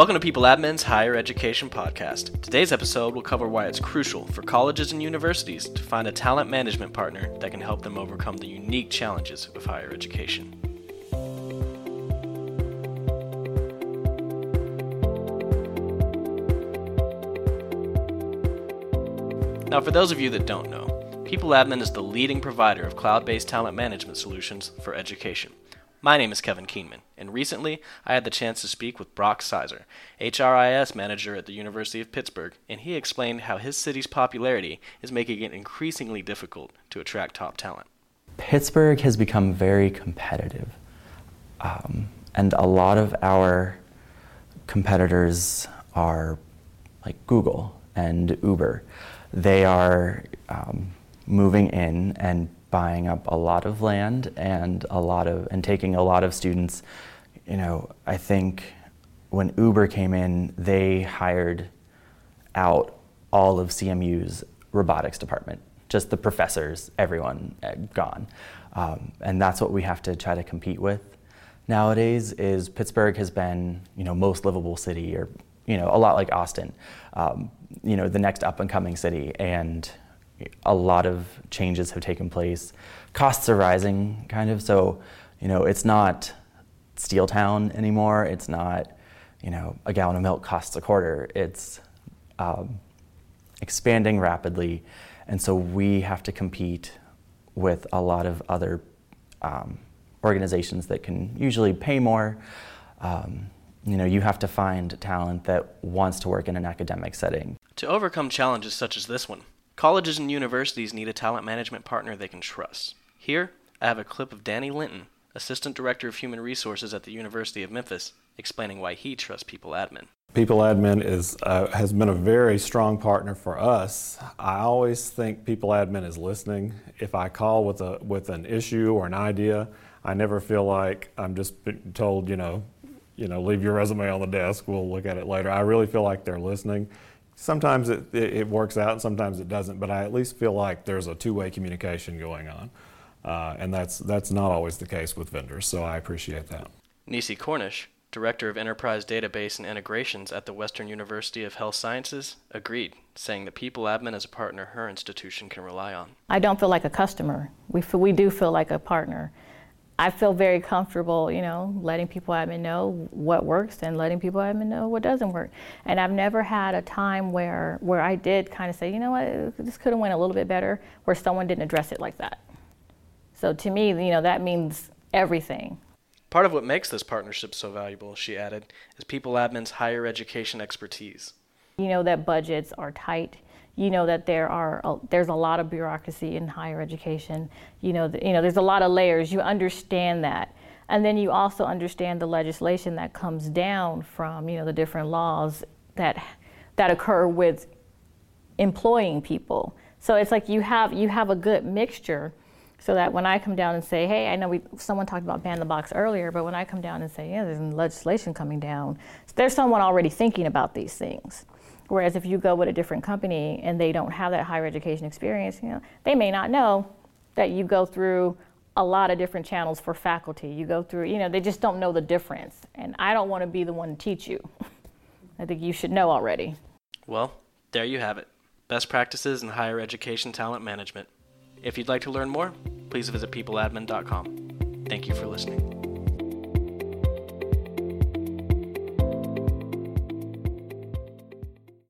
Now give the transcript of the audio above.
Welcome to PeopleAdmin's Higher Education Podcast. Today's episode will cover why it's crucial for colleges and universities to find a talent management partner that can help them overcome the unique challenges of higher education. Now, for those of you that don't know, PeopleAdmin is the leading provider of cloud based talent management solutions for education. My name is Kevin Keenman, and recently I had the chance to speak with Brock Sizer, HRIS manager at the University of Pittsburgh, and he explained how his city's popularity is making it increasingly difficult to attract top talent. Pittsburgh has become very competitive, um, and a lot of our competitors are like Google and Uber. They are um, moving in and buying up a lot of land and a lot of and taking a lot of students. You know, I think when Uber came in, they hired out all of CMU's robotics department, just the professors, everyone uh, gone, um, and that's what we have to try to compete with nowadays. Is Pittsburgh has been you know most livable city, or you know a lot like Austin, um, you know the next up and coming city, and a lot of changes have taken place. Costs are rising, kind of. So, you know, it's not Steel Town anymore. It's not, you know, a gallon of milk costs a quarter. It's um, expanding rapidly, and so we have to compete with a lot of other um, organizations that can usually pay more. Um, you know, you have to find talent that wants to work in an academic setting. To overcome challenges such as this one, Colleges and universities need a talent management partner they can trust. Here, I have a clip of Danny Linton, Assistant Director of Human Resources at the University of Memphis, explaining why he trusts PeopleAdmin. People Admin is, uh, has been a very strong partner for us. I always think PeopleAdmin is listening. If I call with, a, with an issue or an idea, I never feel like I'm just told, you know, you know, leave your resume on the desk, we'll look at it later. I really feel like they're listening sometimes it, it, works out and sometimes it doesn't, but I at least feel like there's a two way communication going on. Uh, and that's, that's not always the case with vendors, so I appreciate that. Nisi Cornish, Director of Enterprise Database and Integrations at the Western University of Health Sciences, agreed, saying that PeopleAdmin is a partner her institution can rely on. I don't feel like a customer. We, feel, we do feel like a partner. I feel very comfortable, you know, letting PeopleAdmin know what works and letting PeopleAdmin know what doesn't work. And I've never had a time where where I did kind of say, you know what, this could have went a little bit better, where someone didn't address it like that. So to me, you know, that means everything. Part of what makes this partnership so valuable, she added, is PeopleAdmin's higher education expertise. You know that budgets are tight you know that there are a, there's a lot of bureaucracy in higher education. You know, the, you know, there's a lot of layers. You understand that, and then you also understand the legislation that comes down from you know the different laws that that occur with employing people. So it's like you have you have a good mixture so that when I come down and say, hey, I know we someone talked about ban the box earlier, but when I come down and say, yeah, there's legislation coming down, there's someone already thinking about these things. Whereas if you go with a different company and they don't have that higher education experience, you know, they may not know that you go through a lot of different channels for faculty. You go through, you know, they just don't know the difference. And I don't want to be the one to teach you. I think you should know already. Well, there you have it. Best practices in higher education talent management. If you'd like to learn more, please visit peopleadmin.com. Thank you for listening.